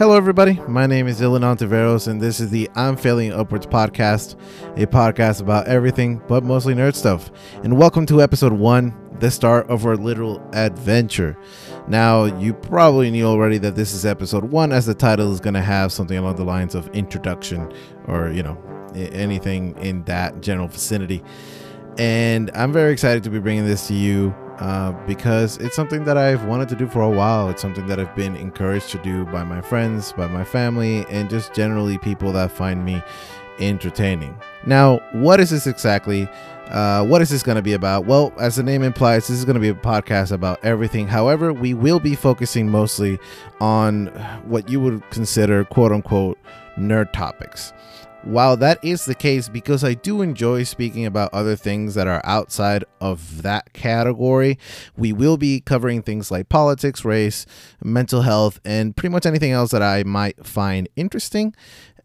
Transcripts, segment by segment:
Hello, everybody. My name is Dylan Ontiveros, and this is the I'm Failing Upwards podcast, a podcast about everything but mostly nerd stuff. And welcome to episode one, the start of our little adventure. Now, you probably knew already that this is episode one, as the title is going to have something along the lines of introduction or, you know, anything in that general vicinity. And I'm very excited to be bringing this to you uh, because it's something that I've wanted to do for a while. It's something that I've been encouraged to do by my friends, by my family, and just generally people that find me entertaining. Now, what is this exactly? Uh, what is this going to be about? Well, as the name implies, this is going to be a podcast about everything. However, we will be focusing mostly on what you would consider quote unquote nerd topics. While that is the case, because I do enjoy speaking about other things that are outside of that category, we will be covering things like politics, race, mental health, and pretty much anything else that I might find interesting.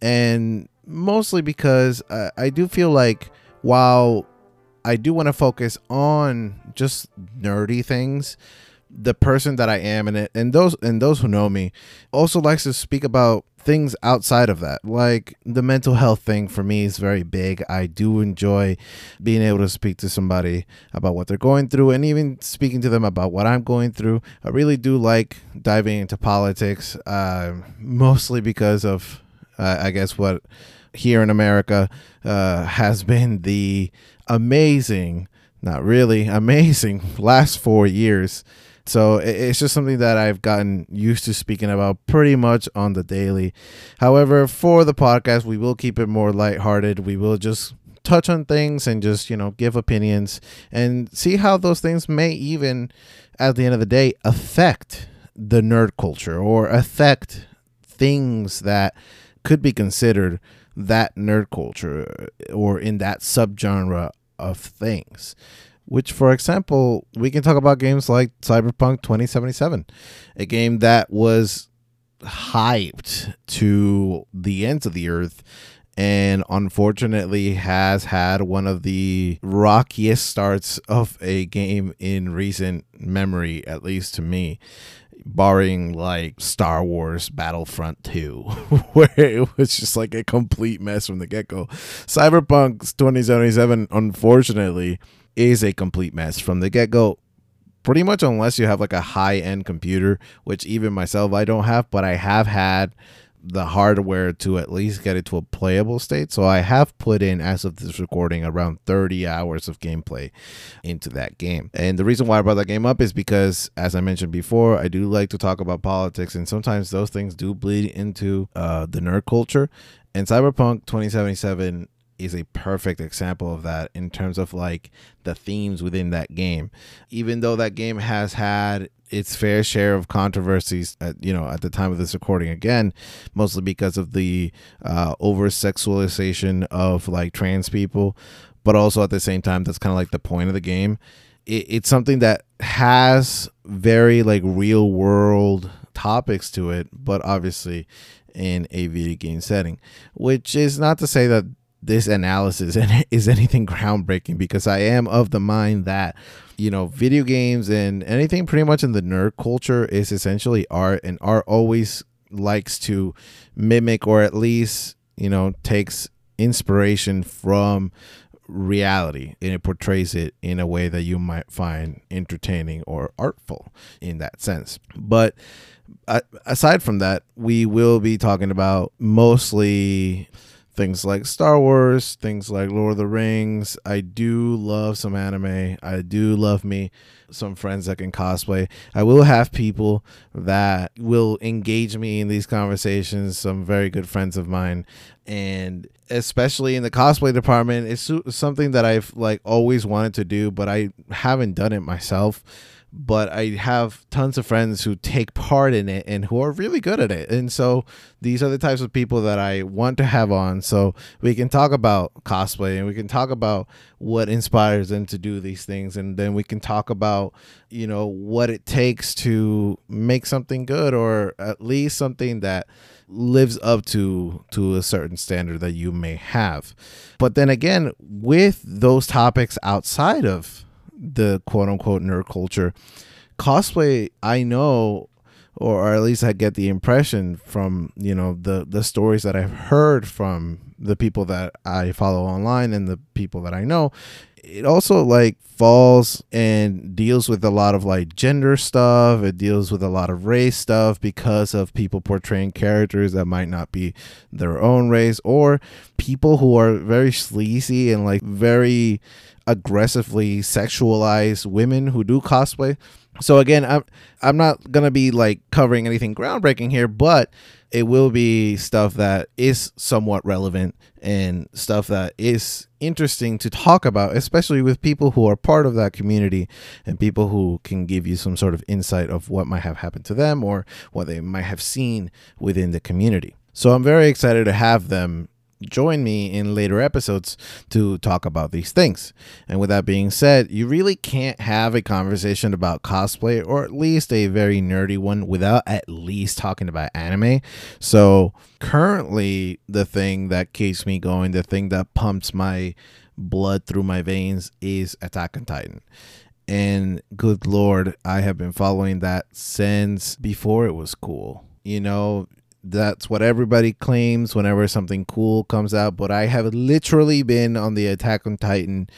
And mostly because uh, I do feel like while I do want to focus on just nerdy things, the person that I am and it and those and those who know me also likes to speak about things outside of that. Like the mental health thing for me is very big. I do enjoy being able to speak to somebody about what they're going through and even speaking to them about what I'm going through. I really do like diving into politics, uh, mostly because of, uh, I guess, what here in America uh, has been the amazing, not really amazing, last four years so it's just something that I've gotten used to speaking about pretty much on the daily. However, for the podcast, we will keep it more lighthearted. We will just touch on things and just, you know, give opinions and see how those things may even, at the end of the day, affect the nerd culture or affect things that could be considered that nerd culture or in that subgenre of things which for example we can talk about games like cyberpunk 2077 a game that was hyped to the ends of the earth and unfortunately has had one of the rockiest starts of a game in recent memory at least to me barring like Star Wars Battlefront 2, where it was just like a complete mess from the get go. Cyberpunk 2077, unfortunately, is a complete mess from the get go. Pretty much, unless you have like a high end computer, which even myself I don't have, but I have had the hardware to at least get it to a playable state. So I have put in, as of this recording, around 30 hours of gameplay into that game. And the reason why I brought that game up is because, as I mentioned before, I do like to talk about politics, and sometimes those things do bleed into uh, the nerd culture. And Cyberpunk 2077 is a perfect example of that in terms of like the themes within that game. Even though that game has had its fair share of controversies at you know at the time of this recording again mostly because of the uh over sexualization of like trans people but also at the same time that's kind of like the point of the game it, it's something that has very like real world topics to it but obviously in a video game setting which is not to say that this analysis is anything groundbreaking? Because I am of the mind that you know video games and anything pretty much in the nerd culture is essentially art and art always likes to mimic or at least you know takes inspiration from reality and it portrays it in a way that you might find entertaining or artful in that sense. But aside from that we will be talking about mostly things like Star Wars, things like Lord of the Rings. I do love some anime. I do love me some friends that can cosplay. I will have people that will engage me in these conversations, some very good friends of mine. And especially in the cosplay department, it's something that I've like always wanted to do, but I haven't done it myself but I have tons of friends who take part in it and who are really good at it. And so these are the types of people that I want to have on so we can talk about cosplay and we can talk about what inspires them to do these things and then we can talk about, you know, what it takes to make something good or at least something that lives up to to a certain standard that you may have. But then again, with those topics outside of the quote unquote nerd culture. Cosplay, I know, or at least I get the impression from you know the the stories that I've heard from the people that I follow online and the people that I know it also like falls and deals with a lot of like gender stuff. It deals with a lot of race stuff because of people portraying characters that might not be their own race or people who are very sleazy and like very aggressively sexualize women who do cosplay. So again i'm i'm not gonna be like covering anything groundbreaking here but it will be stuff that is somewhat relevant and stuff that is interesting to talk about, especially with people who are part of that community and people who can give you some sort of insight of what might have happened to them or what they might have seen within the community. So I'm very excited to have them join me in later episodes to talk about these things. And with that being said, you really can't have a conversation about cosplay or at least a very nerdy one without at least talking about anime. So, currently, the thing that keeps me going, the thing that pumps my blood through my veins is Attack on Titan. And good lord, I have been following that since before it was cool. You know, that's what everybody claims whenever something cool comes out. But I have literally been on the Attack on Titan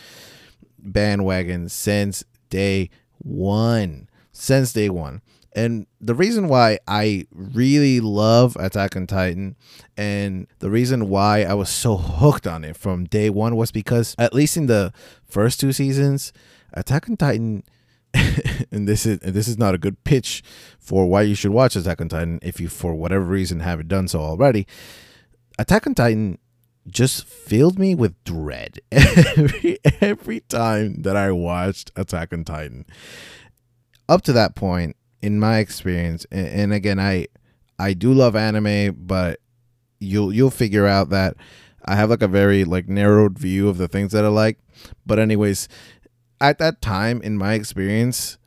bandwagon since day one. Since day one. And the reason why I really love Attack on Titan and the reason why I was so hooked on it from day one was because, at least in the first two seasons, Attack on Titan and this is and this is not a good pitch for why you should watch Attack on Titan if you for whatever reason haven't done so already. Attack on Titan just filled me with dread every every time that I watched Attack on Titan. Up to that point, in my experience, and, and again, I I do love anime, but you'll you'll figure out that I have like a very like narrowed view of the things that I like. But anyways, at that time in my experience,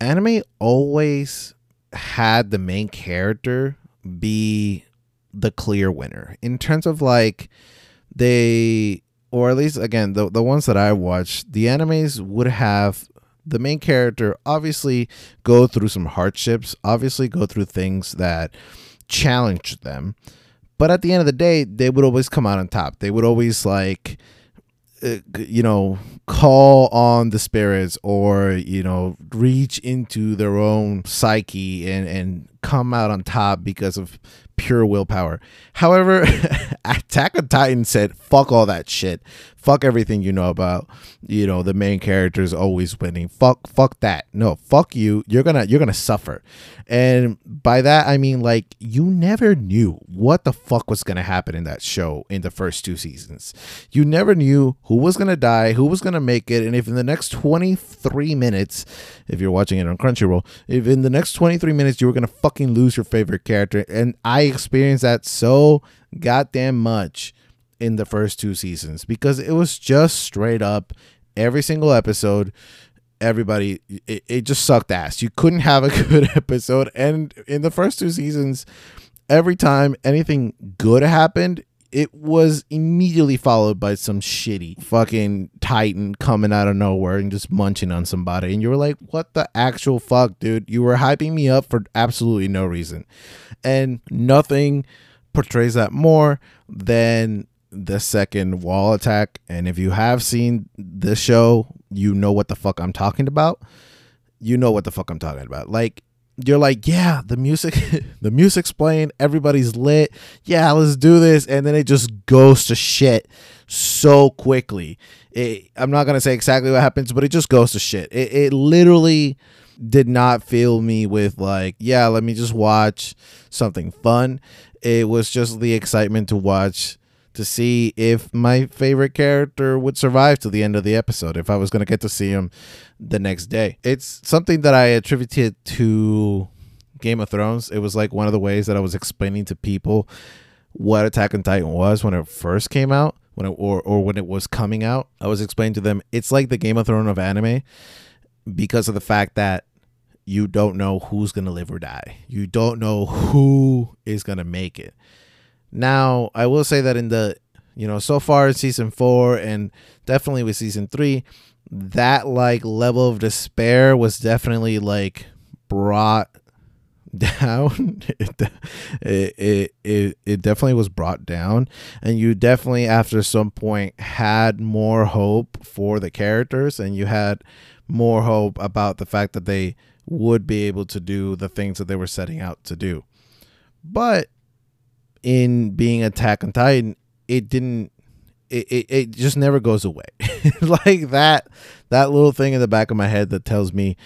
anime always had the main character be the clear winner in terms of like they or at least again the the ones that I watched, the animes would have the main character obviously go through some hardships, obviously go through things that challenge them. But at the end of the day, they would always come out on top. They would always like uh, you know call on the spirits or you know reach into their own psyche and and come out on top because of pure willpower. However, Attack on Titan said, fuck all that shit. Fuck everything you know about, you know, the main characters always winning. Fuck fuck that. No, fuck you. You're gonna you're gonna suffer. And by that I mean like you never knew what the fuck was gonna happen in that show in the first two seasons. You never knew who was gonna die, who was gonna make it, and if in the next 23 minutes, if you're watching it on Crunchyroll, if in the next 23 minutes you were gonna fucking lose your favorite character, and I experienced that so goddamn much in the first two seasons because it was just straight up every single episode everybody it, it just sucked ass. You couldn't have a good episode. And in the first two seasons every time anything good happened it was immediately followed by some shitty fucking titan coming out of nowhere and just munching on somebody. And you were like what the actual fuck dude? You were hyping me up for absolutely no reason. And nothing portrays that more than the second wall attack. And if you have seen this show, you know what the fuck I'm talking about. You know what the fuck I'm talking about. Like you're like, yeah, the music, the music's playing, everybody's lit. Yeah, let's do this, and then it just goes to shit so quickly. It, I'm not gonna say exactly what happens, but it just goes to shit. It, it literally did not fill me with like, yeah, let me just watch something fun. It was just the excitement to watch to see if my favorite character would survive to the end of the episode, if I was going to get to see him the next day. It's something that I attributed to Game of Thrones. It was like one of the ways that I was explaining to people what Attack on Titan was when it first came out, when it, or or when it was coming out. I was explaining to them it's like the Game of Thrones of anime because of the fact that you don't know who's going to live or die. You don't know who is going to make it. Now, I will say that in the, you know, so far in season four and definitely with season three, that like level of despair was definitely like brought down. It, it, it, it definitely was brought down. And you definitely, after some point, had more hope for the characters and you had more hope about the fact that they would be able to do the things that they were setting out to do. But in being Attack on Titan, it didn't it, it, it just never goes away. like that that little thing in the back of my head that tells me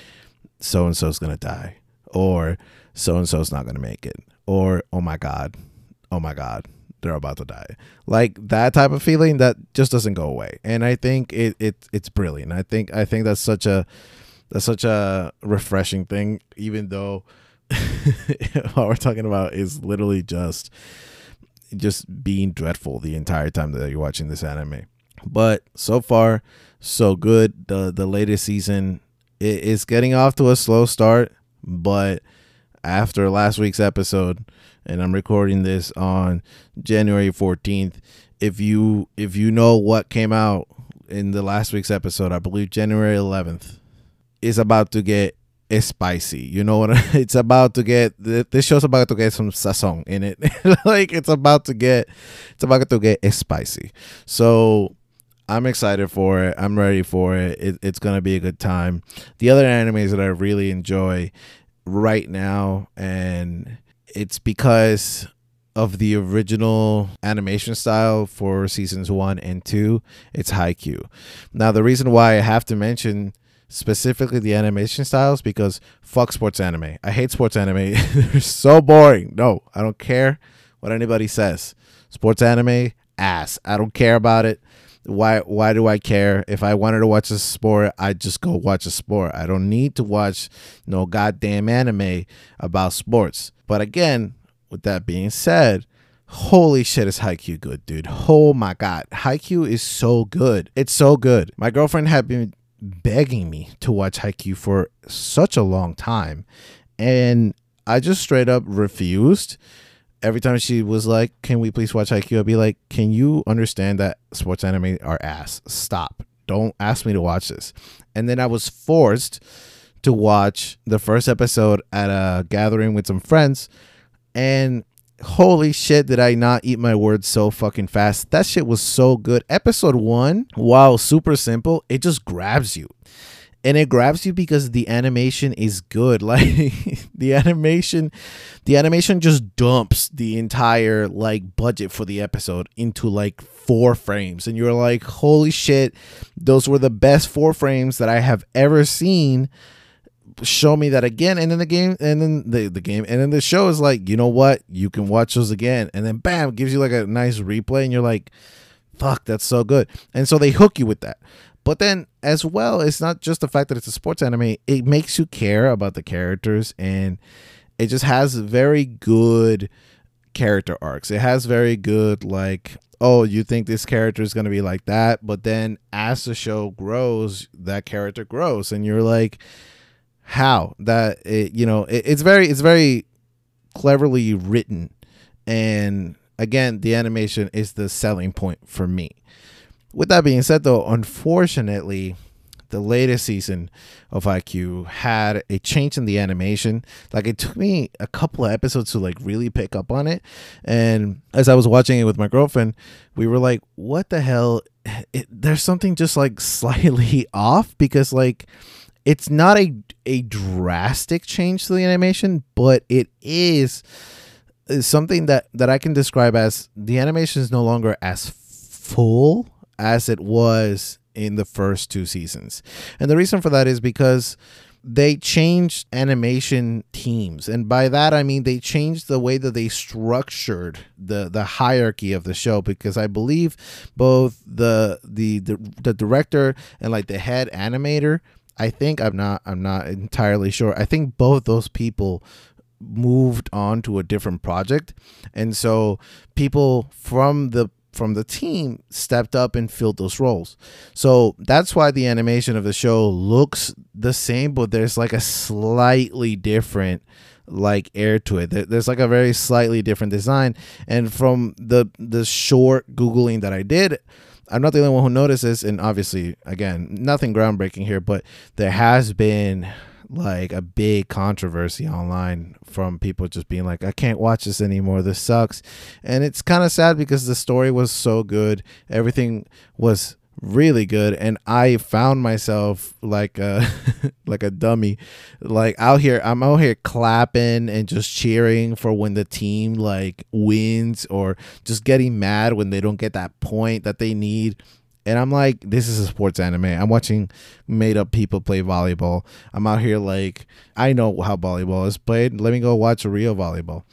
so and so's gonna die. Or so and so's not gonna make it. Or oh my god, oh my god, they're about to die. Like that type of feeling that just doesn't go away. And I think it, it it's brilliant. I think I think that's such a that's such a refreshing thing, even though what we're talking about is literally just just being dreadful the entire time that you're watching this anime. But so far, so good. The the latest season it is getting off to a slow start, but after last week's episode, and I'm recording this on January 14th. If you if you know what came out in the last week's episode, I believe January 11th is about to get spicy. You know what? It's about to get this show's about to get some sazon in it. like it's about to get it's about to get spicy. So I'm excited for it. I'm ready for it. it. It's gonna be a good time. The other animes that I really enjoy right now, and it's because of the original animation style for seasons one and two. It's Haikyuu. Now, the reason why I have to mention specifically the animation styles because fuck sports anime. I hate sports anime. They're so boring. No, I don't care what anybody says. Sports anime ass. I don't care about it. Why why do I care? If I wanted to watch a sport, I'd just go watch a sport. I don't need to watch no goddamn anime about sports. But again, with that being said, holy shit is Haikyuu good, dude. Oh my god. Haikyuu is so good. It's so good. My girlfriend had been begging me to watch Haikyuu for such a long time. And I just straight up refused. Every time she was like, Can we please watch Haikyuu? I'd be like, Can you understand that sports anime are ass? Stop. Don't ask me to watch this. And then I was forced to watch the first episode at a gathering with some friends. And holy shit did i not eat my words so fucking fast? That shit was so good. Episode one wow super simple it just grabs you. And it grabs you because the animation is good. Like the animation the animation just dumps the entire like budget for the episode into like four frames. And you're like holy shit those were the best four frames that i have ever seen show me that again and then the game and then the, the game and then the show is like you know what? You can watch those again. And then bam gives you like a nice replay and you're like fuck that's so good. And so they hook you with that. But then as well it's not just the fact that it's a sports anime. It makes you care about the characters and it just has very good character arcs. It has very good like oh you think this character is going to be like that? But then as the show grows that character grows and you're like how that it, you know it, it's very it's very cleverly written and again the animation is the selling point for me with that being said though unfortunately the latest season of Haikyuu had a change in the animation. Like it took me a couple of episodes to like really pick up on it. And as I was watching it with my girlfriend, we were like, "What the hell? It, there's something just like slightly off because like it's not a a drastic change to the animation, but it is uh, something that that I can describe as the animation is no longer as full as it was in the first two seasons. And the reason for that is because they changed animation teams and by that i mean they changed the way that they structured the the hierarchy of the show because i believe both the the the, the director and like the head animator I think I'm not I'm not entirely sure. I think both those people moved on to a different project. And so people from the from the team stepped up and filled those roles. So that's why the animation of the show looks the same, but there's like a slightly different like air to it. There's like a very slightly different design. And from the the short googling that I did, I'm not the only one who notices, and obviously, again, nothing groundbreaking here, but there has been like a big controversy online from people just being like, I can't watch this anymore. This sucks. And it's kind of sad because the story was so good. Everything was really good and i found myself like a like a dummy. Like out here i'm out here clapping and just cheering for when the team like wins or just getting mad when they don't get that point that they need. And i'm like this is a sports anime. I'm watching made up people play volleyball. I'm out here like i know how volleyball is played let me go watch real volleyball.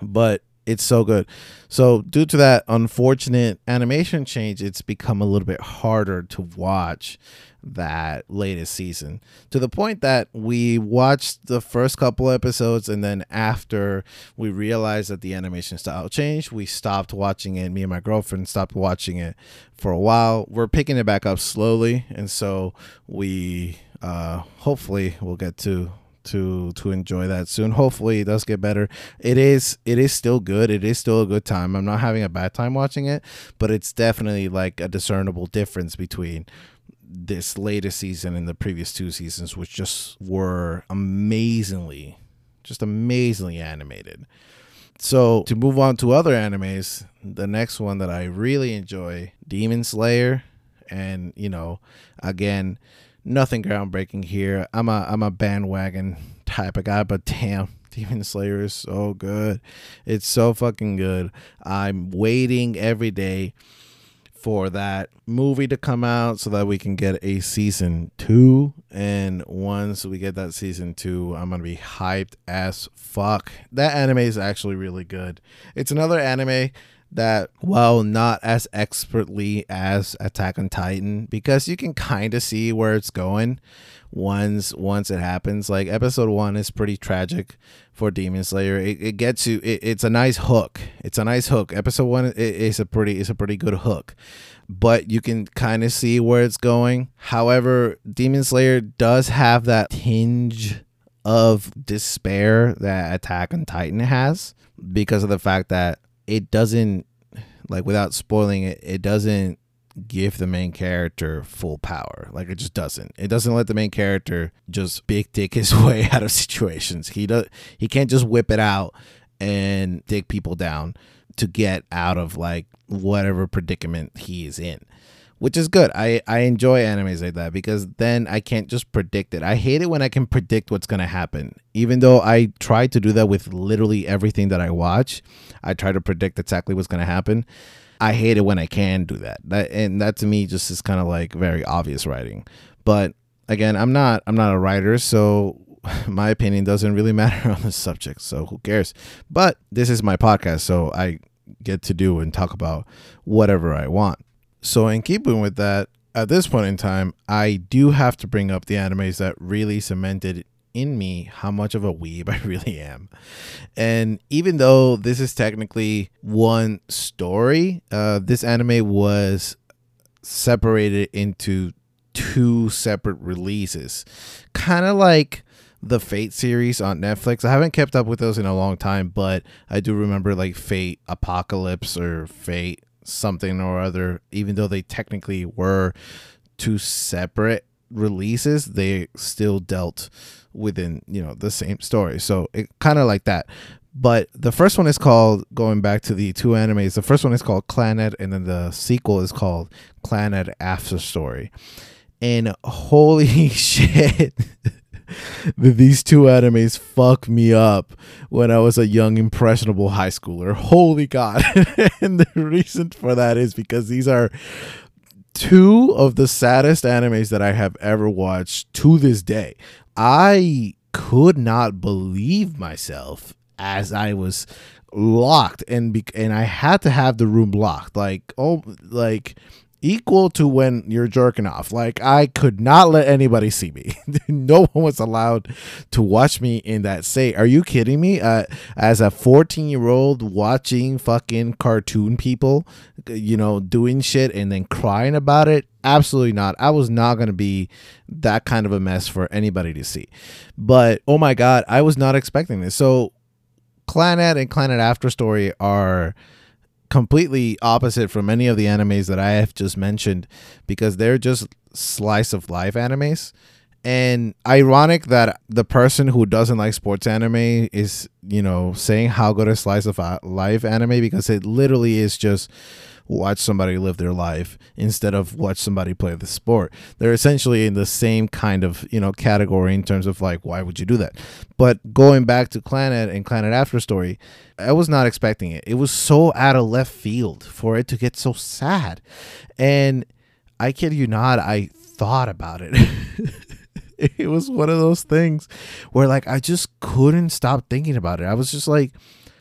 But it's so good. So due to that unfortunate animation change, it's become a little bit harder to watch that latest season to the point that we watched the first couple episodes and then after we realized that the animation style changed we stopped watching it me and my girlfriend stopped watching it for a while we're picking it back up slowly and so we uh hopefully we'll get to to to enjoy that soon. Hopefully it does get better. It is it is still good. It is still a good time. I'm not having a bad time watching it, but it's definitely like a discernible difference between this latest season and the previous two seasons which just were amazingly just amazingly animated. So to move on to other animes, the next one that I really enjoy, Demon Slayer, and you know, again, nothing groundbreaking here. I'm a I'm a bandwagon type of guy, but damn, Demon Slayer is so good. It's so fucking good. I'm waiting every day for that movie to come out so that we can get a season two. And once we get that season two, I'm gonna be hyped as fuck. That anime is actually really good. It's another anime that while not as expertly as Attack on Titan, because you can kind of see where it's going once once it happens. Like episode one is pretty tragic for Demon Slayer. It, it gets you. It, it's a nice hook. It's a nice hook. Episode one is a pretty is a pretty good hook, but you can kind of see where it's going. However, Demon Slayer does have that tinge of despair that Attack on Titan has because of the fact that it doesn't like without spoiling it it doesn't give the main character full power. Like it just doesn't. It doesn't let the main character just big dick his way out of situations. He does he can't just whip it out and dig people down to get out of like whatever predicament he is in which is good. I, I enjoy animes like that because then I can't just predict it. I hate it when I can predict what's going to happen. Even though I try to do that with literally everything that I watch, I try to predict exactly what's going to happen. I hate it when I can do that. That and that to me just is kind of like very obvious writing. But again, I'm not I'm not a writer, so my opinion doesn't really matter on the subject. So who cares? But this is my podcast, so I get to do and talk about whatever I want. So, in keeping with that, at this point in time, I do have to bring up the animes that really cemented in me how much of a weeb I really am. And even though this is technically one story, uh, this anime was separated into two separate releases. Kind of like the Fate series on Netflix. I haven't kept up with those in a long time, but I do remember like Fate Apocalypse or Fate something or other, even though they technically were two separate releases, they still dealt within, you know, the same story. So it kind of like that. But the first one is called, going back to the two animes, the first one is called Clannad, and then the sequel is called Clannad After Story. And holy shit. these two animes fuck me up when I was a young impressionable high schooler. Holy god. and the reason for that is because these are two of the saddest animes that I have ever watched to this day. I could not believe myself as I was locked and be- and I had to have the room locked like oh like equal to when you're jerking off. Like I could not let anybody see me. no one was allowed to watch me in that state. Are you kidding me? Uh, as a 14 year old watching fucking cartoon people, you know, doing shit and then crying about it. Absolutely not. I was not going to be that kind of a mess for anybody to see. But oh my God, I was not expecting this. So Clannad and Clannad After Story are completely opposite from any of the animes that I have just mentioned because they're just slice of life animes. And ironic that the person who doesn't like sports anime is, you know, saying how good a slice of life anime because it literally is just watch somebody live their life instead of watch somebody play the sport. They're essentially in the same kind of, you know, category in terms of like why would you do that? But going back to Clannad and Clannad After Story, I was not expecting it. It was so out of left field for it to get so sad. And I kid you not, I thought about it. it was one of those things where like I just couldn't stop thinking about it. I was just like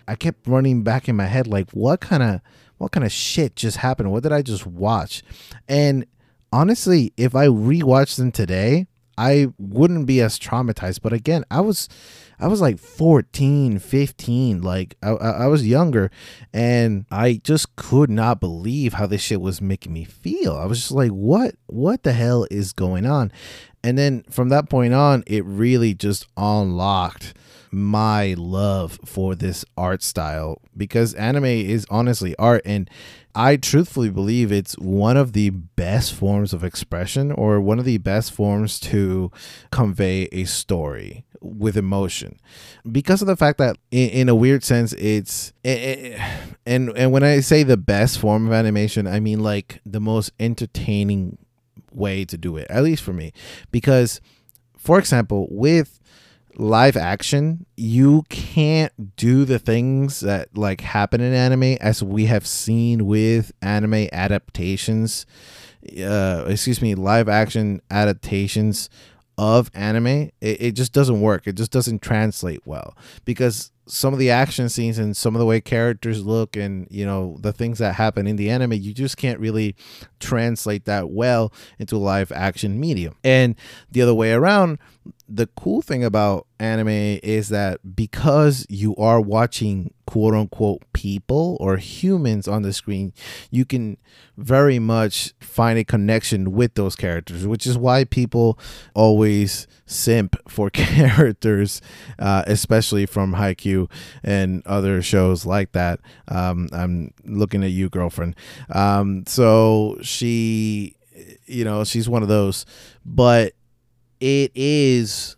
I kept running back in my head like what kind of what kind of shit just happened? What did I just watch? And honestly, if I rewatched them today, I wouldn't be as traumatized. But again, I was I was like 14, 15, like I, I was younger and I just could not believe how this shit was making me feel. I was just like, what what the hell is going on? And then from that point on, it really just unlocked my love for this art style because anime is honestly art and I truthfully believe it's one of the best forms of expression or one of the best forms to convey a story with emotion because of the fact that in, in a weird sense it's it, and and when I say the best form of animation I mean like the most entertaining way to do it at least for me because for example with live action, you can't do the things that like happen in anime as we have seen with anime adaptations. Uh, excuse me, live action adaptations of anime. It, it just doesn't work. It just doesn't translate well because some of the action scenes and some of the way characters look and you know the things that happen in the anime you just can't really translate that well into live action medium and the other way around the cool thing about anime is that because you are watching quote unquote people or humans on the screen, you can very much find a connection with those characters, which is why people always simp for characters, uh, especially from Haikyuu and other shows like that. Um, I'm looking at you, girlfriend. Um, so she, you know, she's one of those, but it is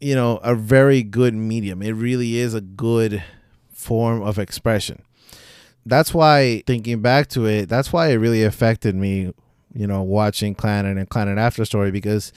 you know a very good medium it really is a good form of expression that's why thinking back to it that's why it really affected me you know watching Clannad and Clannad After Story because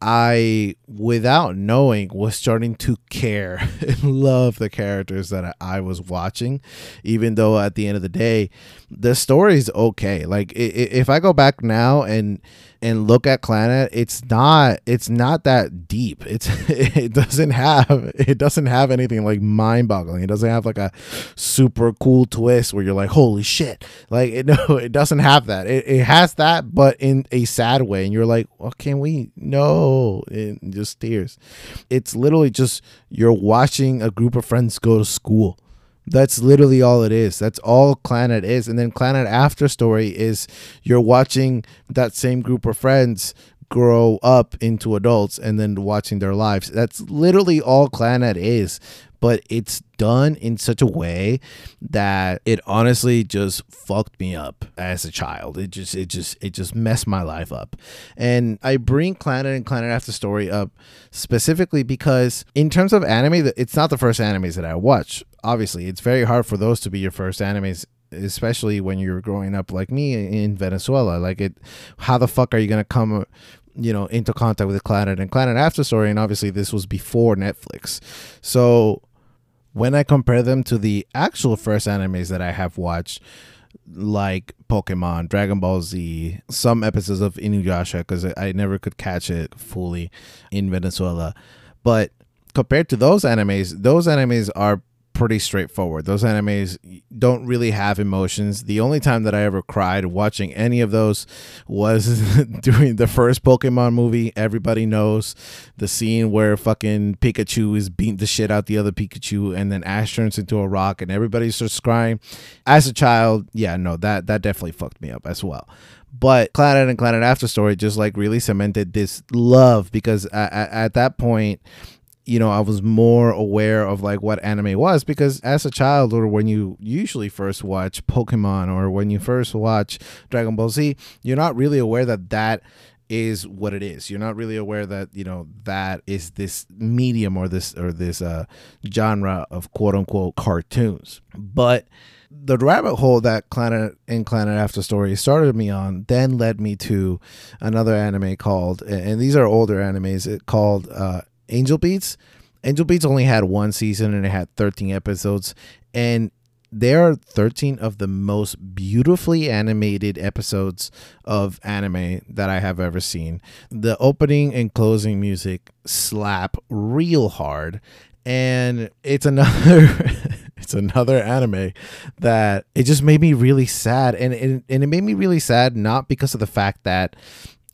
I, without knowing, was starting to care and love the characters that I was watching, even though at the end of the day, the story's okay. Like if I go back now and and look at Clannad, it's not it's not that deep. It's it doesn't have it doesn't have anything like mind boggling. It doesn't have like a super cool twist where you're like, holy shit. Like it no, it doesn't have that. It, it has that, but in a sad way. And you're like, well, can we no? Just tears. It's literally just you're watching a group of friends go to school that's literally all it is. That's all Clannad is. And then Clannad After Story is you're watching that same group of friends grow up into adults and then watching their lives. That's literally all Clannad is. But it's done in such a way that it honestly just fucked me up as a child. It just it just it just messed my life up. And I bring Clannad and Clannad After Story up specifically because in terms of anime, it's not the first animes that I watch obviously it's very hard for those to be your first animes especially when you're growing up like me in Venezuela like it how the fuck are you going to come you know into contact with Clannad and Clannad After Story and obviously this was before Netflix so when I compare them to the actual first animes that I have watched like Pokemon, Dragon Ball Z, some episodes of Inuyasha because I never could catch it fully in Venezuela. But compared to those animes, those animes are pretty straightforward. Those animes don't really have emotions. The only time that I ever cried watching any of those was during the first Pokemon movie. Everybody knows the scene where fucking Pikachu is beating the shit out the other Pikachu and then Ash turns into a rock and everybody starts crying. As a child, yeah, no, that that definitely fucked me up as well. But Clannad and Clannad After Story just like really cemented this love because at, at that point you know, I was more aware of like what anime was because as a child or when you usually first watch Pokemon or when you first watch Dragon Ball Z, you're not really aware that that is what it is. You're not really aware that you know that is this medium or this or this uh, genre of quote unquote cartoons. But the rabbit hole that Clannad and Clannad After Story started me on then led me to another anime called, and these are older animes, it called uh, Angel Beats. Angel Beats only had one season and it had 13 episodes, and there are 13 of the most beautifully animated episodes of anime that I have ever seen. The opening and closing music slap real hard and it's another it's another anime that it just made me really sad and, and and it made me really sad not because of the fact that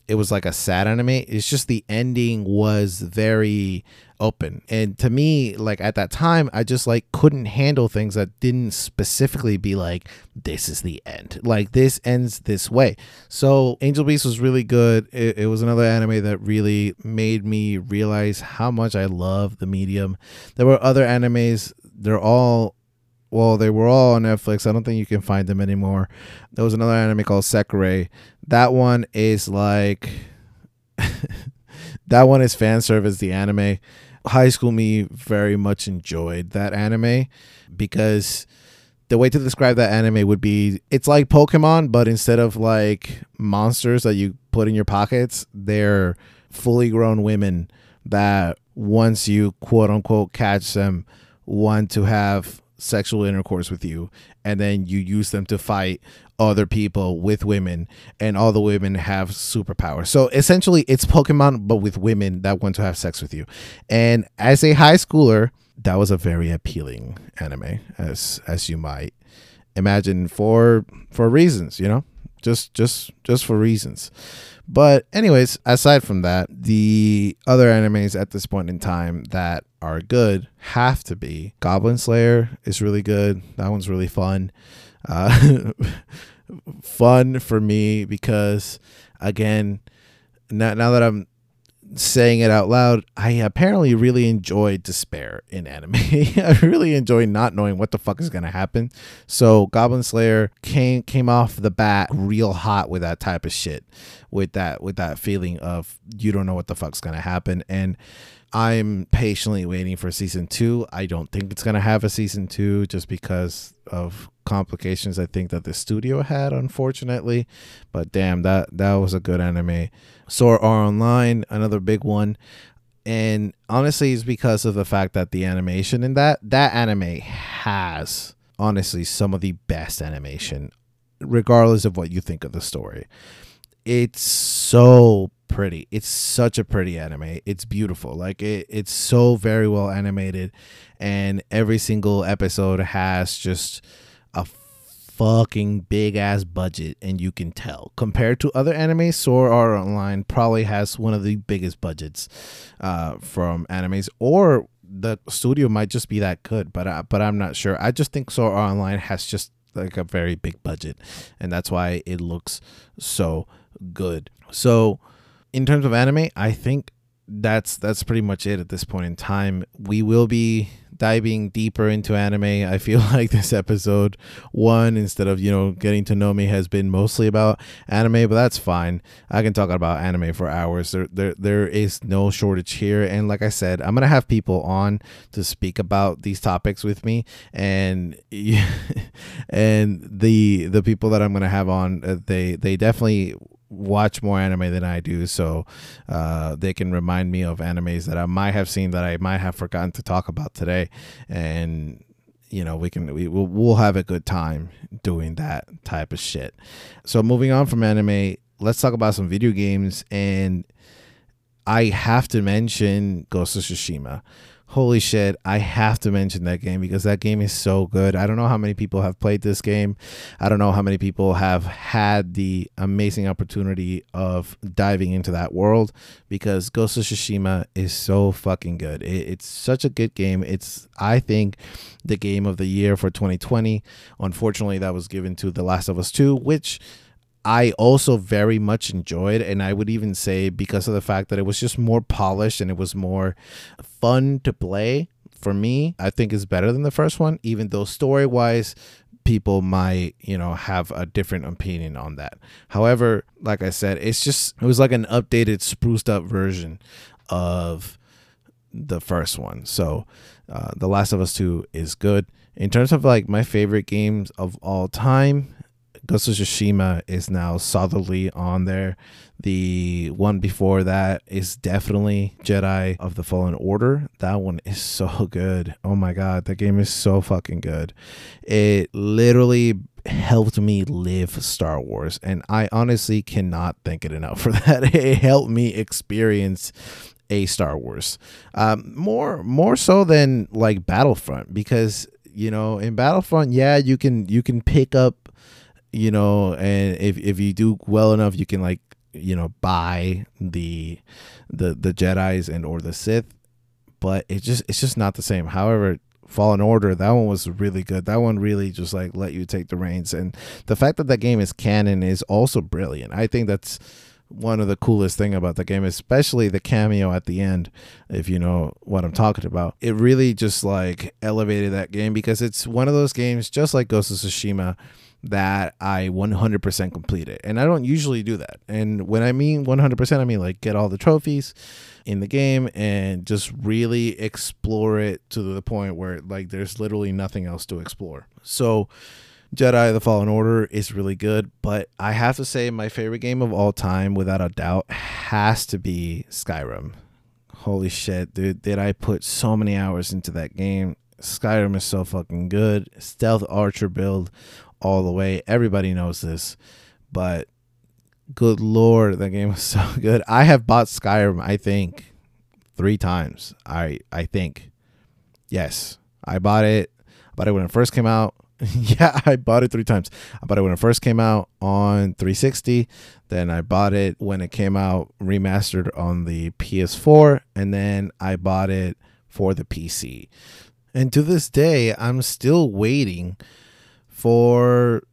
it was like a sad anime. It's just the ending was very open. And to me like at that time i just like couldn't handle things that didn't specifically be like this is the end. Like this ends this way. So Angel Beats was really good. It, it was another anime that really made me realize how much i love the medium. There were other animes. They're all well, they were all on Netflix. I don't think you can find them anymore. There was another anime called Sekirei. That one is like that one is fan service the anime. High school me very much enjoyed that anime because the way to describe that anime would be it's like Pokemon, but instead of like monsters that you put in your pockets, they're fully grown women that once you quote unquote catch them want to have sexual intercourse with you and then you use them to fight other people with women and all the women have superpowers. So essentially it's pokemon but with women that want to have sex with you. And as a high schooler that was a very appealing anime as as you might imagine for for reasons you know? Just just just for reasons. But anyways, aside from that, the other animes at this point in time that are good have to be Goblin Slayer is really good. That one's really fun. Uh, fun for me because again, now, now that I'm saying it out loud, I apparently really enjoy despair in anime. I really enjoy not knowing what the fuck is gonna happen. So Goblin Slayer came came off the bat real hot with that type of shit, with that with that feeling of you don't know what the fuck's gonna happen. And I'm patiently waiting for season two. I don't think it's gonna have a season two just because of complications I think that the studio had, unfortunately. But damn, that that was a good anime. Sword Art Online, another big one. And honestly, it's because of the fact that the animation in that that anime has honestly some of the best animation, regardless of what you think of the story. It's so pretty. It's such a pretty anime. It's beautiful. Like it, it's so very well animated, and every single episode has just a fucking big ass budget and you can tell compared to other anime sword art online probably has one of the biggest budgets uh, from animes or the studio might just be that good but uh, but i'm not sure i just think sword art online has just like a very big budget and that's why it looks so good so in terms of anime i think that's that's pretty much it at this point in time we will be diving deeper into anime. I feel like this episode one, instead of, you know, getting to know me, has been mostly about anime, but that's fine. I can talk about anime for hours. There, there, there is no shortage here. And like I said, I'm to have people on to speak about these topics with me. And, and the, the people that I'm to have on, uh, they, they definitely watch more anime than I do, so uh, they can remind me of animes that I might have seen that I might have forgotten to talk about today, and you know we can we we'll, we'll have a good time doing that type of shit. So moving on from anime, let's talk about some video games, and I have to mention Ghost of Tsushima holy shit, I have to mention that game because that game is so good. I don't know how many people have played this game. I don't know how many people have had the amazing opportunity of diving into that world because Ghost of Tsushima is so fucking good. It, it's such a good game. It's, I think, the game of the year for 2020. Unfortunately, that was given to The Last of Us 2, which I also very much enjoyed, and I would even say because of the fact that it was just more polished and it was more fun to play for me, I think is better than the first one, even though story wise, people might you know have a different opinion on that. However like i said it's just it was like an updated spruced up version of the first one. So uh, the last of us 2 is good. In terms of like my favorite games of all time Ghost of Tsushima is now solidly on there. The one before that is definitely Jedi of the Fallen Order. That one is so good. Oh my god, that game is so fucking good. It literally helped me live Star Wars, and I honestly cannot thank it enough for that. It helped me experience a Star Wars, um, more more so than like Battlefront because you know in Battlefront, yeah, you can you can pick up you know, and if if you do well enough, you can like you know buy the the the Jedi's and or the Sith, but it just it's just not the same. However, Fallen Order, that one was really good. That one really just like let you take the reins, and the fact that that game is canon is also brilliant. I think that's one of the coolest thing about the game, especially the cameo at the end. If you know what I'm talking about, it really just like elevated that game because it's one of those games, just like Ghost of Tsushima that I 100% completed. And I don't usually do that. And when I mean 100%, I mean like get all the trophies in the game and just really explore it to the point where like there's literally nothing else to explore. So Jedi the Fallen Order is really good, but I have to say my favorite game of all time without a doubt has to be Skyrim. Holy shit, dude, did I put so many hours into that game? Skyrim is so fucking good. Stealth archer build all the way. Everybody knows this, but good lord, that game was so good. I have bought Skyrim, I think, three times. I I think, yes, I bought it. I bought it when it first came out. yeah, I bought it three times. I bought it when it first came out on 360. Then I bought it when it came out remastered on the PS4, and then I bought it for the PC. And to this day, I'm still waiting for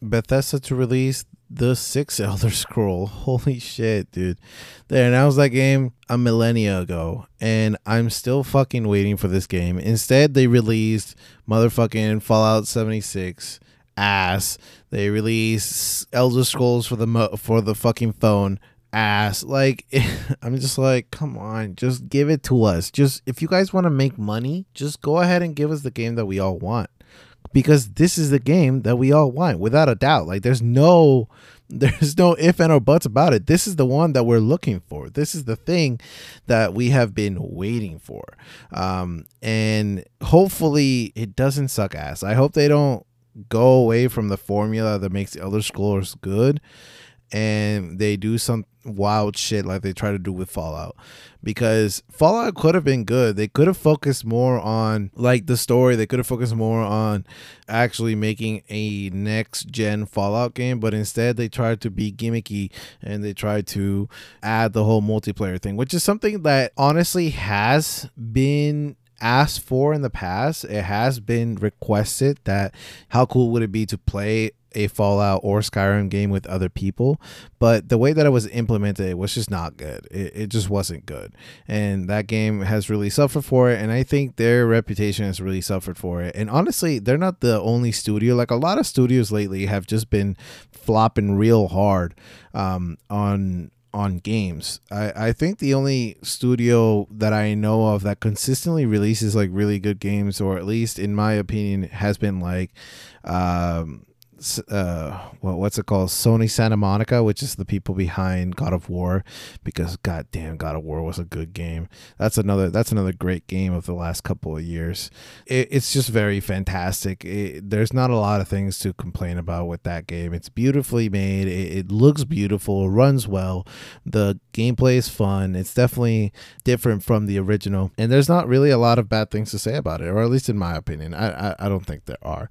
Bethesda to release the sixth Elder Scroll. Holy shit, dude. They announced that game a millennia ago, and I'm still fucking waiting for this game. Instead, they released motherfucking Fallout 76 ass. They released Elder Scrolls for the mo- for the fucking phone ass. Like I'm just like, come on, just give it to us. Just if you guys want to make money, just go ahead and give us the game that we all want because this is the game that we all want without a doubt. Like there's no there's no if and or buts about it. This is the one that we're looking for. This is the thing that we have been waiting for. Um, and hopefully it doesn't suck ass. I hope they don't go away from the formula that makes the Elder Scrolls good and they do some wild shit like they try to do with Fallout because Fallout could have been good. They could have focused more on like the story. They could have focused more on actually making a next gen Fallout game, but instead they tried to be gimmicky and they tried to add the whole multiplayer thing, which is something that honestly has been asked for in the past. It has been requested that how cool would it be to play a Fallout or Skyrim game with other people, but the way that it was implemented was just not good. It, it just wasn't good. And that game has really suffered for it. And I think their reputation has really suffered for it. And honestly, they're not the only studio. Like a lot of studios lately have just been flopping real hard um, on on games. I, I think the only studio that I know of that consistently releases like really good games, or at least in my opinion, has been like um, uh what's it called? Sony santa monica which is the people behind god of war because god damn god of war was a good game. That's another that's another great game of the last couple of years. It, it's just very fantastic. It, there's not a lot of things to complain about with that game. It's beautifully made. It, it looks beautiful runs well. The gameplay is fun. It's definitely different from the original. And there's not really a lot of bad things to say about it or at least in my opinion. I, I, I don't think there are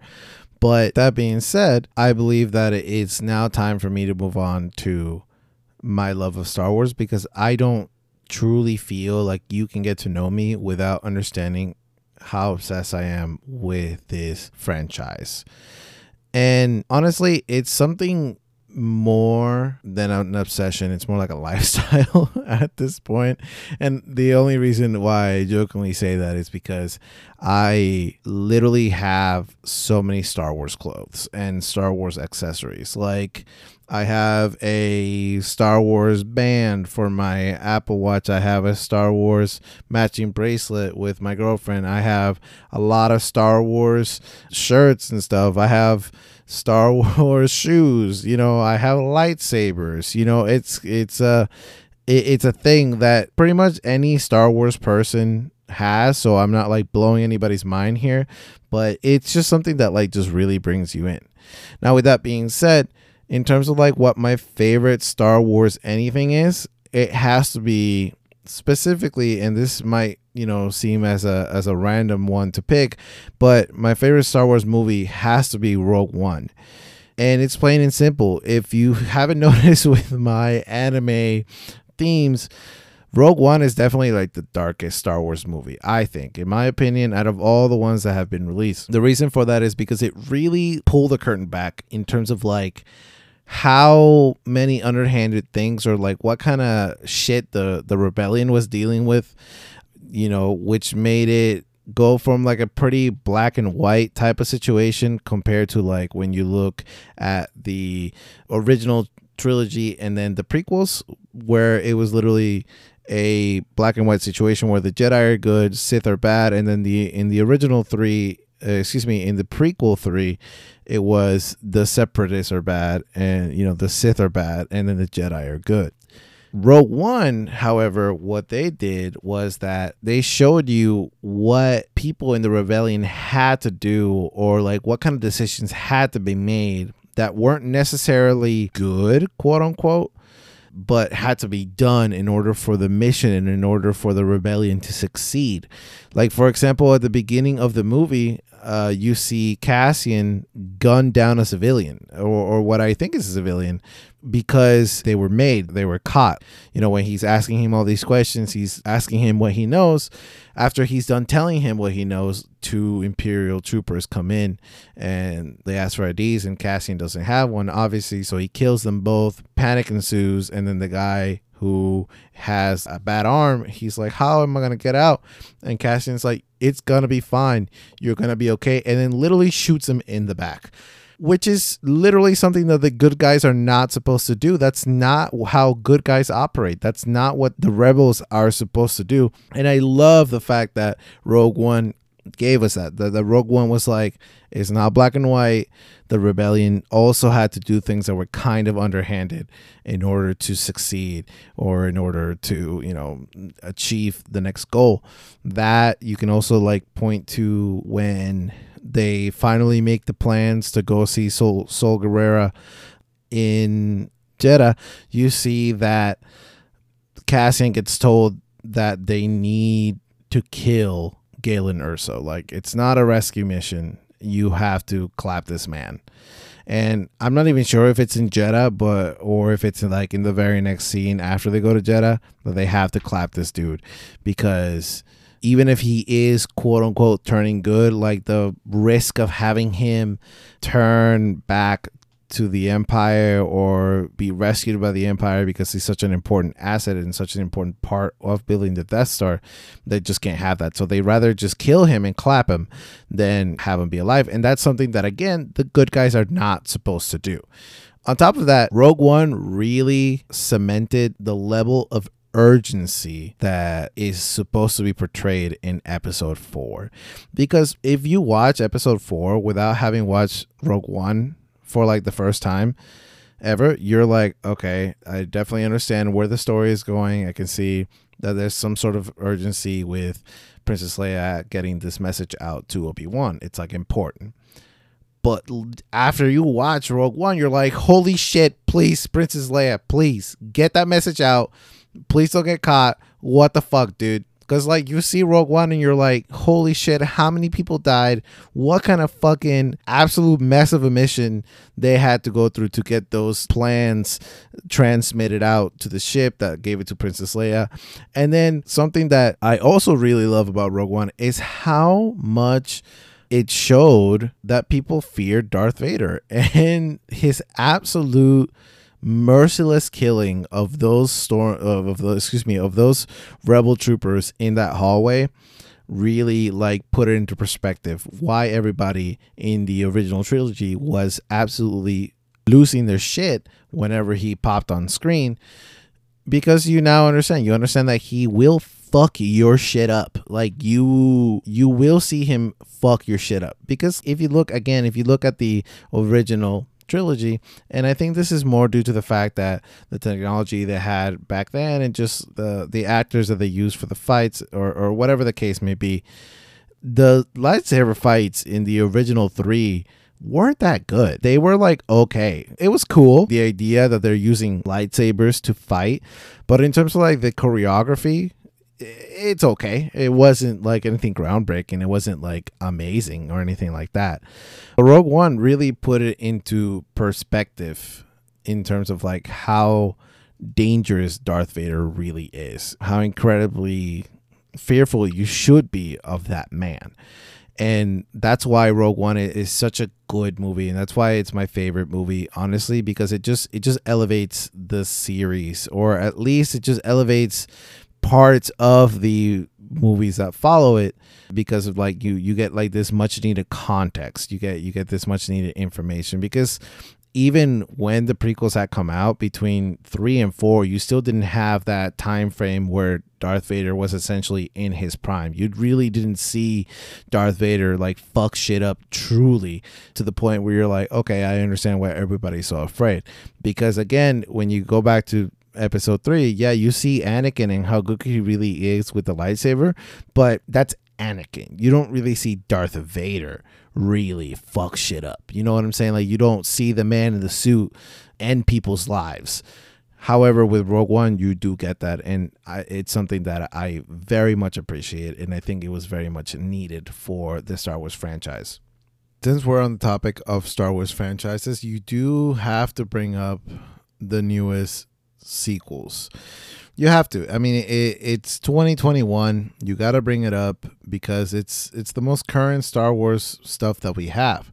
but that being said, I believe that it's now time for me to move on to my love of Star Wars because I don't truly feel like you can get to know me without understanding how obsessed I am with this franchise. And honestly, it's something more than an obsession. It's more like a lifestyle at this point. And the only reason why I jokingly say that is because I literally have so many Star Wars clothes and Star Wars accessories. Like, I have a Star Wars band for my Apple Watch. I have a Star Wars matching bracelet with my girlfriend. I have a lot of Star Wars shirts and stuff. I have Star Wars shoes. You know, I have lightsabers. You know, it's it's a it's a thing that pretty much any Star Wars person has so i'm not like blowing anybody's mind here but it's just something that like just really brings you in now with that being said in terms of like what my favorite star wars anything is it has to be specifically and this might you know seem as a as a random one to pick but my favorite star wars movie has to be rogue one and it's plain and simple if you haven't noticed with my anime themes Rogue One is definitely like the darkest Star Wars movie, I think, in my opinion, out of all the ones that have been released. The reason for that is because it really pulled the curtain back in terms of like how many underhanded things or like what kind of shit the the rebellion was dealing with, you know, which made it go from like a pretty black and white type of situation compared to like when you look at the original trilogy and then the prequels where it was literally a black and white situation where the Jedi are good, Sith are bad, and then the in the original three, uh, excuse me, in the prequel three, it was the Separatists are bad, and you know the Sith are bad, and then the Jedi are good. Rogue One, however, what they did was that they showed you what people in the rebellion had to do, or like what kind of decisions had to be made that weren't necessarily good, quote unquote, but had to be done in order for the mission and in order for the rebellion to succeed. Like, for example, at the beginning of the movie, uh, you see Cassian gun down a civilian, or, or what I think is a civilian, because they were made, they were caught. You know, when he's asking him all these questions, he's asking him what he knows. After he's done telling him what he knows, two Imperial troopers come in and they ask for IDs, and Cassian doesn't have one, obviously, so he kills them both. Panic ensues, and then the guy who has a bad arm, he's like, How am I going to get out? And Cassian's like, It's going to be fine. You're going to be okay. And then literally shoots him in the back which is literally something that the good guys are not supposed to do. That's not how good guys operate. That's not what the rebels are supposed to do. And I love the fact that Rogue One gave us that. The, the Rogue One was like, it's not black and white. The rebellion also had to do things that were kind of underhanded in order to succeed or in order to, you know, achieve the next goal. That you can also like point to when they finally make the plans to go see Sol, Saw Gerrera in Jedha. you see that Cassian gets told that they need to kill Galen Erso. Like it's not a rescue mission. You have to clap this man. And I'm not even sure if it's in Jedha, but or if it's like in the very next scene after they go to Jedha, but they have to clap this dude because even if he is quote unquote turning good, like the risk of having him turn back to the empire or be rescued by the empire because he's such an important asset and such an important part of building the Death Star, they just can't have that. So they rather just kill him and clap him than have him be alive. And that's something that again the good guys are not supposed to do. On top of that, Rogue One really cemented the level of urgency that is supposed to be portrayed in episode 4 because if you watch episode 4 without having watched Rogue One for like the first time ever you're like okay I definitely understand where the story is going I can see that there's some sort of urgency with Princess Leia getting this message out to Obi-Wan it's like important but after you watch Rogue One, you're like, holy shit, please, Princess Leia, please get that message out Please don't get caught. What the fuck, dude? Because, like, you see Rogue One and you're like, holy shit, how many people died? What kind of fucking absolute mess of a mission they had to go through to get those plans transmitted out to the ship that gave it to Princess Leia? And then something that I also really love about Rogue One is how much it showed that people feared Darth Vader and his absolute merciless killing of those storm of, of excuse me of those rebel troopers in that hallway really like put it into perspective why everybody in the original trilogy was absolutely losing their shit whenever he popped on screen. Because you now understand you understand that he will fuck your shit up. Like you you will see him fuck your shit up. Because if you look again if you look at the original trilogy and i think this is more due to the fact that the technology they had back then and just the the actors that they used for the fights or or whatever the case may be the lightsaber fights in the original 3 weren't that good. They were like okay. It was cool the idea that they're using lightsabers to fight, but in terms of like the choreography, it's okay. It wasn't like anything groundbreaking. It wasn't like amazing or anything like that. But Rogue One really put it into perspective in terms of like how dangerous Darth Vader really is. How incredibly fearful you should be of that man and that's why Rogue One is such a good movie, and that's why it's my favorite movie, honestly, because it just it just elevates the series, or at least it just elevates parts of the movies that follow it because of like you you get like this much needed context you get you get this much needed information because even when the prequels had come out between three and four, you still didn't have that time frame where Darth Vader was essentially in his prime. You really didn't see Darth Vader like fuck shit up truly to the point where you're like, okay, I understand why everybody's so afraid. Because again, when you go back to episode three, yeah, you see Anakin and how good he really is with the lightsaber, but that's Anakin. You don't really see Darth Vader really fuck shit up. You know what I'm saying? Like you don't see the man in the suit end people's lives. However, with Rogue One, you do get that, and I, it's something that I very much appreciate, and I think it was very much needed for the Star Wars franchise. Since we're on the topic of Star Wars franchises, you do have to bring up the newest sequels. You have to. I mean, it, it's 2021. You got to bring it up because it's it's the most current Star Wars stuff that we have.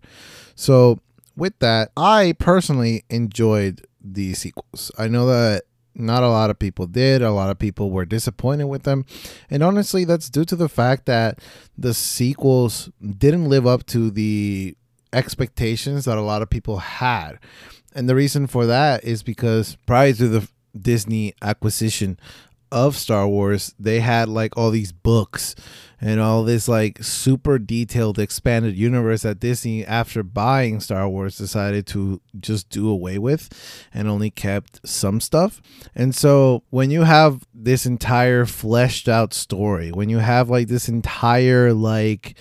So, with that, I personally enjoyed the sequels. I know that not a lot of people did. A lot of people were disappointed with them. And honestly, that's due to the fact that the sequels didn't live up to the expectations that a lot of people had. And the reason for that is because prior to the Disney acquisition of Star Wars, they had like all these books and all this like super detailed expanded universe that Disney after buying Star Wars decided to just do away with and only kept some stuff. And so when you have this entire fleshed out story, when you have like this entire like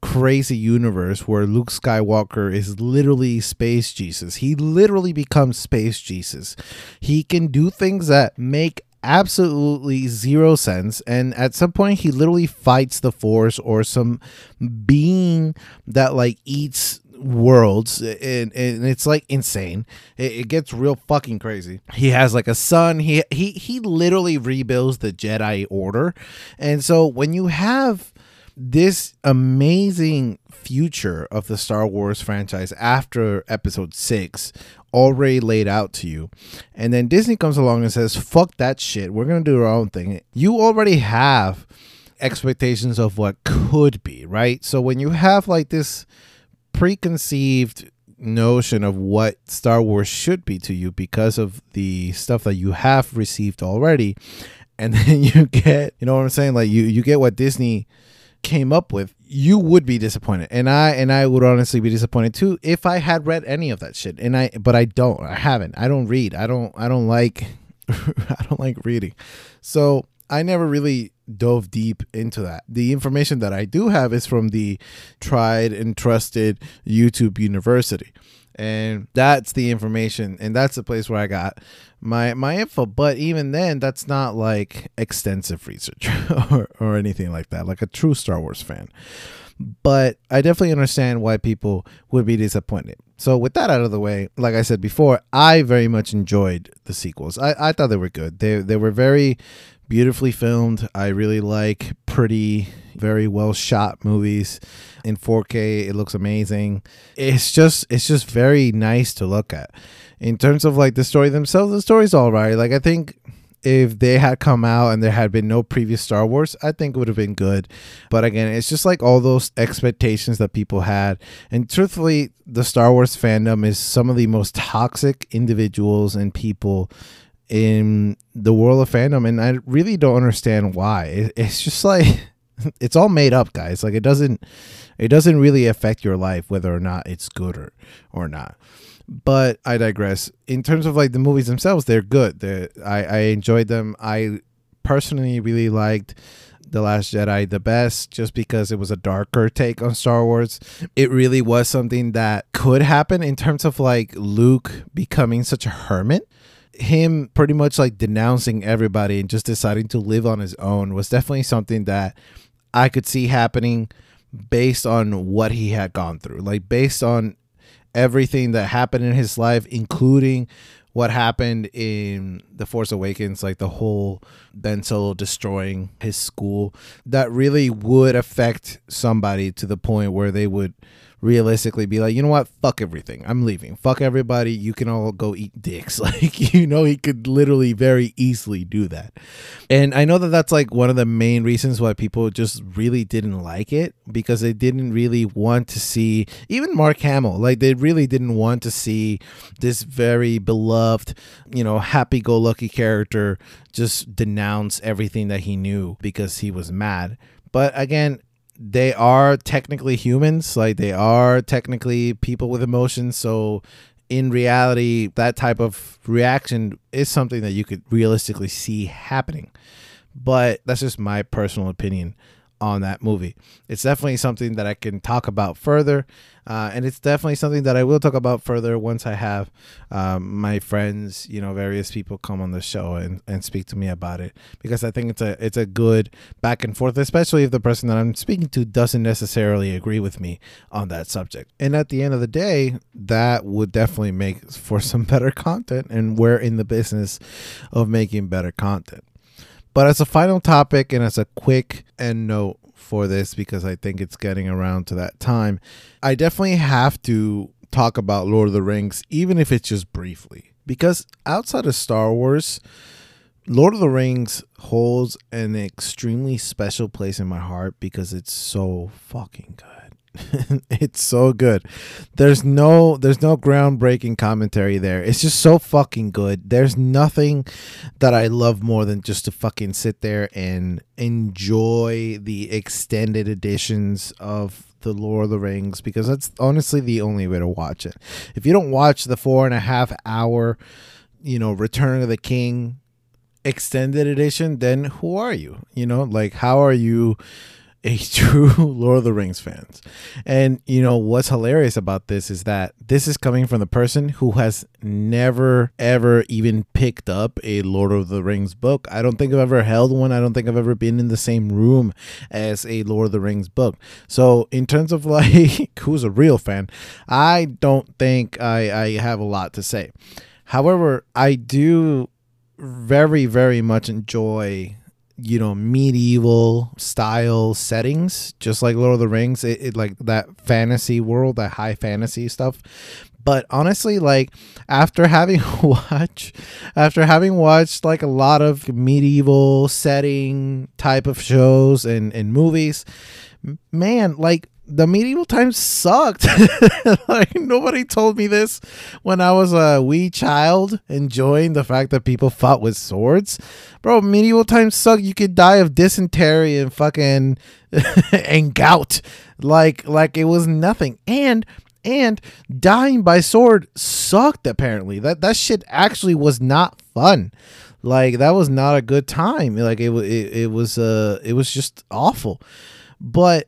crazy universe where Luke Skywalker is literally space Jesus. He literally becomes space Jesus. He can do things that make absolutely zero sense and at some point he literally fights the force or some being that like eats worlds and, and it's like insane it, it, gets real fucking crazy he has like a son he he he literally rebuilds the jedi order and so when you have this amazing future of the Star Wars franchise after episode 6 already laid out to you. And then Disney comes along and says, "Fuck that shit. We're going to do our own thing." You already have expectations of what could be, right? So when you have like this preconceived notion of what Star Wars should be to you because of the stuff that you have received already and then you get, you know what I'm saying? Like you you get what Disney came up with, you would be disappointed. And I and I would honestly be disappointed too if I had read any of that shit. And I but I don't. I haven't. I don't read. I don't I don't like I don't like reading. So I never really dove deep into that. The information that I do have is from the tried and trusted YouTube University and that's the information and that's the place where i got my my info. But even then that's not like extensive research or, or anything like that like a true star wars fan. But i definitely understand why people would be disappointed. So with that out of the way like i said before i very much enjoyed the sequels. I, I thought they were good. They, they were very beautifully filmed. I really like pretty very well shot movies in 4K. It looks amazing. It's just it's just very nice to look at. In terms of like the story themselves, the story's all right. Like I think if they had come out and there had been no previous Star Wars, I think it would have been good. But again, it's just like all those expectations that people had. And truthfully, the Star Wars fandom is some of the most toxic individuals and people in the world of fandom. And I really don't understand why. It's just like it's all made up, guys. Like it doesn't it doesn't really affect your life whether or not it's good or or not but I digress. In terms of like the movies themselves, they're good. They're, I I enjoyed them. I personally really liked the Last Jedi the best just because it was a darker take on Star Wars. It really was something that could happen in terms of like Luke becoming such a hermit. Him pretty much like denouncing everybody and just deciding to live on his own was definitely something that I could see happening based on what he had gone through. Like based on everything that happened in his life, including what happened in The Force Awakens, like the whole Ben Solo destroying his school, that really would affect somebody to the point where they would realistically be like, you know what, fuck everything. I'm leaving. Fuck everybody. You can all go eat dicks. Like, you know, he could literally very easily do that. And I know that that's like one of the main reasons why people just really didn't like it because they didn't really want to see, even Mark Hamill, like, they really didn't want to see this very beloved, you know, happy go lucky character just denounce everything that he knew because he was mad. But again, they are technically humans like they are technically people with emotions so in reality that type of reaction is something that you could realistically see happening. But that's just my personal opinion on that movie. It's definitely something that I can talk about further, uh, and it's definitely something that I will talk about further once I have um, my friends, you know, various people come on the show and, and speak to me about it because I think it's a it's a good back and forth, especially if the person that I'm speaking to doesn't necessarily agree with me on that subject. And at the end of the day, that would definitely make for some better content, and we're in the business of making better content. But as a final topic and as a quick end note for this, because I think it's getting around to that time, I definitely have to talk about Lord of the Rings, even if it's just briefly. Because outside of Star Wars, Lord of the Rings holds an extremely special place in my heart because it's so fucking good. it's so good. There's no there's no groundbreaking commentary there. It's just so fucking good. There's nothing that I love more than just to fucking sit there and enjoy the extended editions of the Lord of the Rings because that's honestly the only way to watch it. If you don't watch the four and a half hour, you know, Return of the King extended edition, then who are you? You know, like how are you a true Lord of the Rings fans. And you know what's hilarious about this is that this is coming from the person who has never ever even picked up a Lord of the Rings book. I don't think I've ever held one. I don't think I've ever been in the same room as a Lord of the Rings book. So in terms of like who's a real fan, I don't think I I have a lot to say. However, I do very very much enjoy you know medieval style settings just like lord of the rings it, it, like that fantasy world that high fantasy stuff. But honestly like after having watched after having watched like a lot of medieval setting type of shows and and movies man like the medieval times sucked. like nobody told me this when I was a wee child, enjoying the fact that people fought with swords. Bro, medieval times suck. You could die of dysentery and fucking and gout. Like like it was nothing. And and dying by sword sucked apparently. That that shit actually was not fun. Like that was not a good time. Like it it, it was uh it was just awful. But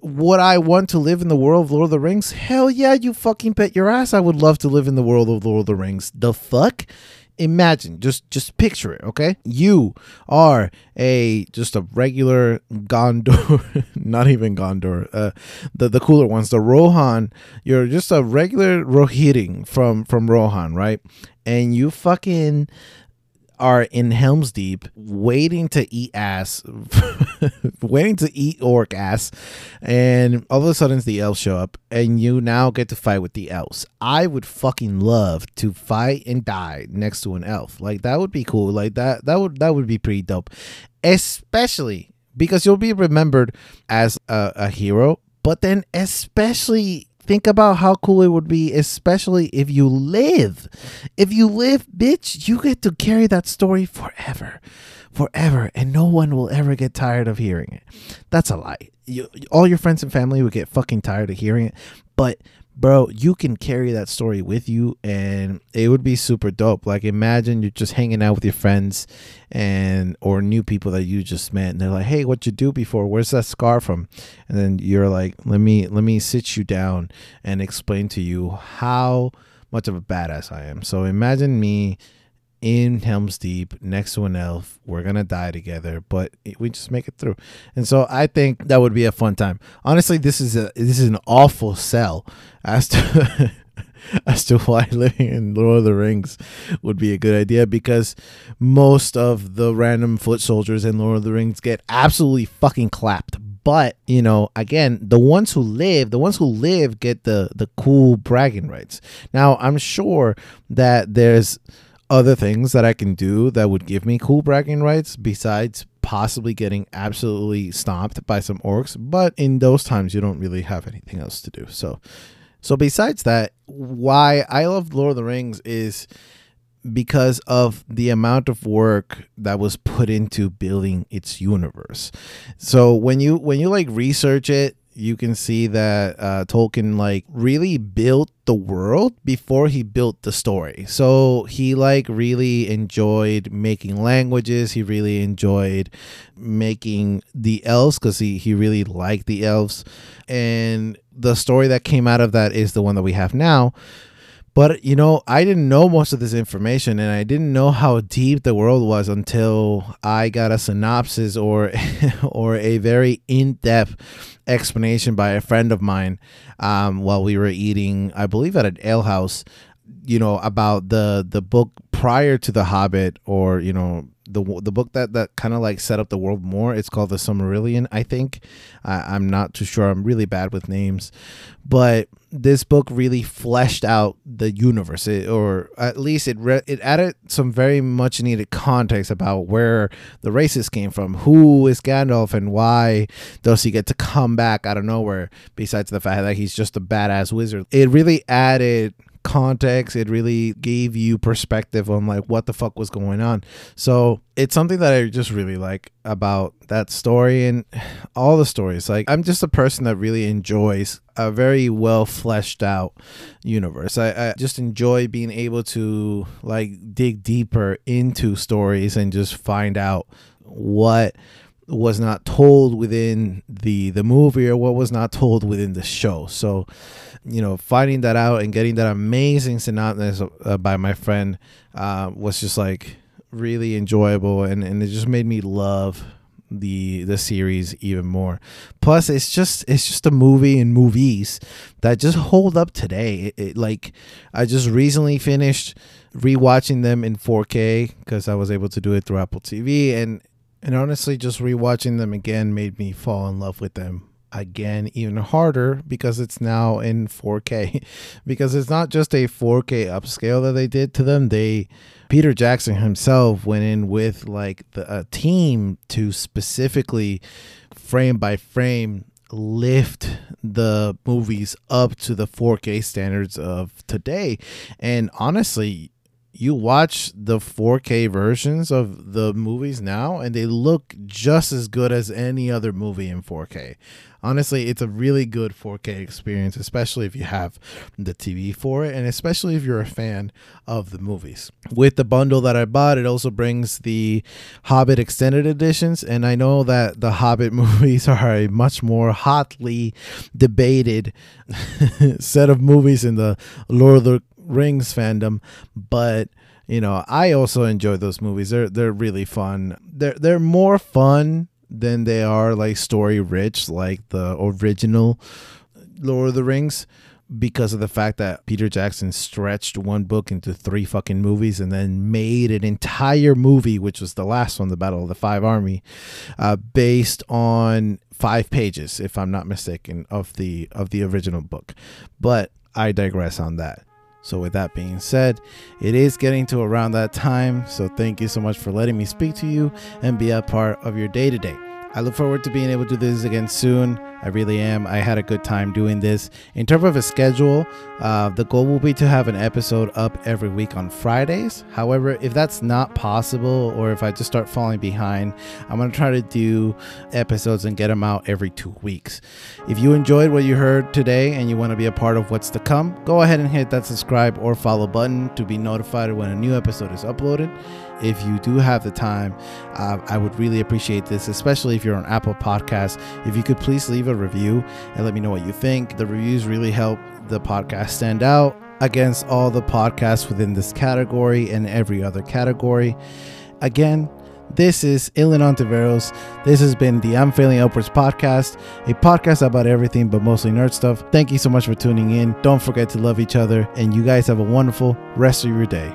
would I want to live in the world of Lord of the Rings? Hell yeah, you fucking bet your ass I would love to live in the world of Lord of the Rings. The fuck? Imagine, just just picture it, okay? You are a just a regular Gondor, not even Gondor, uh, the the cooler ones, the Rohan. You're just a regular Rohirrim from from Rohan, right? And you fucking are in Helm's Deep waiting to eat ass, waiting to eat orc ass, and all of a sudden the elves show up, and you now get to fight with the elves. I would fucking love to fight and die next to an elf. Like that would be cool. Like that that would that would be pretty dope, especially because you'll be remembered as a, a hero, but then especially think about how cool it would be, especially if you live. If you live, bitch, you get to carry that story forever, forever, and no one will ever get tired of hearing it. That's a lie. You, all your friends and family would get fucking tired of hearing it, but bro, you can carry that story with you and it would be super dope. Like imagine you're just hanging out with your friends and or new people that you just met and they're like, "Hey, what you do before? Where's that scar from?" And then you're like, "Let me let me sit you down and explain to you how much of a badass I am." So imagine me in Helm's Deep next to an elf. We're gonna die together, but we just make it through. And so I think that would be a fun time. Honestly, this is a this is an awful sell as to as to why living in Lord of the Rings would be a good idea because most of the random foot soldiers in Lord of the Rings get absolutely fucking clapped. But you know, again, the ones who live, the ones who live get the the cool bragging rights. Now, I'm sure that there's other things that I can do that would give me cool bragging rights besides possibly getting absolutely stomped by some orcs. But in those times, you don't really have anything else to do. So, so besides that, why I love Lord of the Rings is because of the amount of work that was put into building its universe. So when you when you like research it you can see that uh, Tolkien like really built the world before he built the story. So he like really enjoyed making languages. He really enjoyed making the elves because he he really liked the elves, and the story that came out of that is the one that we have now. But you know, I didn't know most of this information and I didn't know how deep the world was until I got a synopsis or or a very in-depth explanation by a friend of mine um, while we were eating, I believe at an ale house, you know, about the the book prior to The Hobbit or, you know, the the book that that kind of like set up the world more. It's called the Silmarillion, I think. I, I'm not too sure. I'm really bad with names, but this book really fleshed out the universe, it, or at least it re- it added some very much needed context about where the races came from, who is Gandalf, and why does he get to come back out of nowhere? Besides the fact that he's just a badass wizard, it really added context it really gave you perspective on like what the fuck was going on. So it's something that i just really like about that story and all the stories. Like i'm just a person that really enjoys a very well fleshed out universe. I, I just enjoy being able to like dig deeper into stories and just find out what was not told within the the movie or what was not told within the show so you know, finding that out and getting that amazing synopsis uh, by my friend uh, was just like really enjoyable, and and it just made me love the the series even more. Plus, it's just it's just a movie and movies that just hold up today. It, it, like I just recently finished rewatching them in 4K because I was able to do it through Apple TV, and and honestly, just rewatching them again made me fall in love with them again even harder because it's now in 4K because it's not just a 4K upscale that they did to them. They Peter Jackson himself went in with like the, a team to specifically frame by frame lift the movies up to the 4K standards of today. And honestly you watch the 4K versions of the movies now and they look just as good as any other movie in 4K honestly, it's a really good 4K experience, especially if you have the TV for it, and especially if you're a fan of the movies. With the bundle that I bought, it also brings the Hobbit extended editions, and I know that the Hobbit movies are a much more hotly debated set of movies in the Lord of the Rings fandom, but you know, I also enjoy those movies. They're they're really fun. They're they're more fun than they are like story rich like the original Lord of the Rings. because of the fact that Peter Jackson stretched one book into three fucking movies and then made an entire movie, which was the last one, The Battle of the Five Army, uh, based on five pages, if I'm not mistaken, of the of the original book. But I digress on that. So, with that being said, it is getting to around that time. So, thank you so much for letting me speak to you and be a part of your day to day. I look forward to being able to do this again soon. I really am. I had a good time doing this. In terms of a schedule, uh, the goal will be to have an episode up every week on Fridays. However, if that's not possible, or if I just start falling behind, I'm going to try to do episodes and get them out every two weeks. If you enjoyed what you heard today and you want to be a part of what's to come, go ahead and hit that subscribe or follow button to be notified when a new episode is uploaded if you do have the time, uh, I would really appreciate this, especially if you're on Apple Podcasts. If you could please leave a review and let me know what you think. The reviews really help the podcast stand out against all the podcasts within this category and every other category. Again, this is Ilan Ontiveros. This has been the I'm Failing Upwards podcast, a podcast about everything but mostly nerd stuff. Thank you so much for tuning in. Don't forget to love each other, and you guys have a wonderful rest of your day.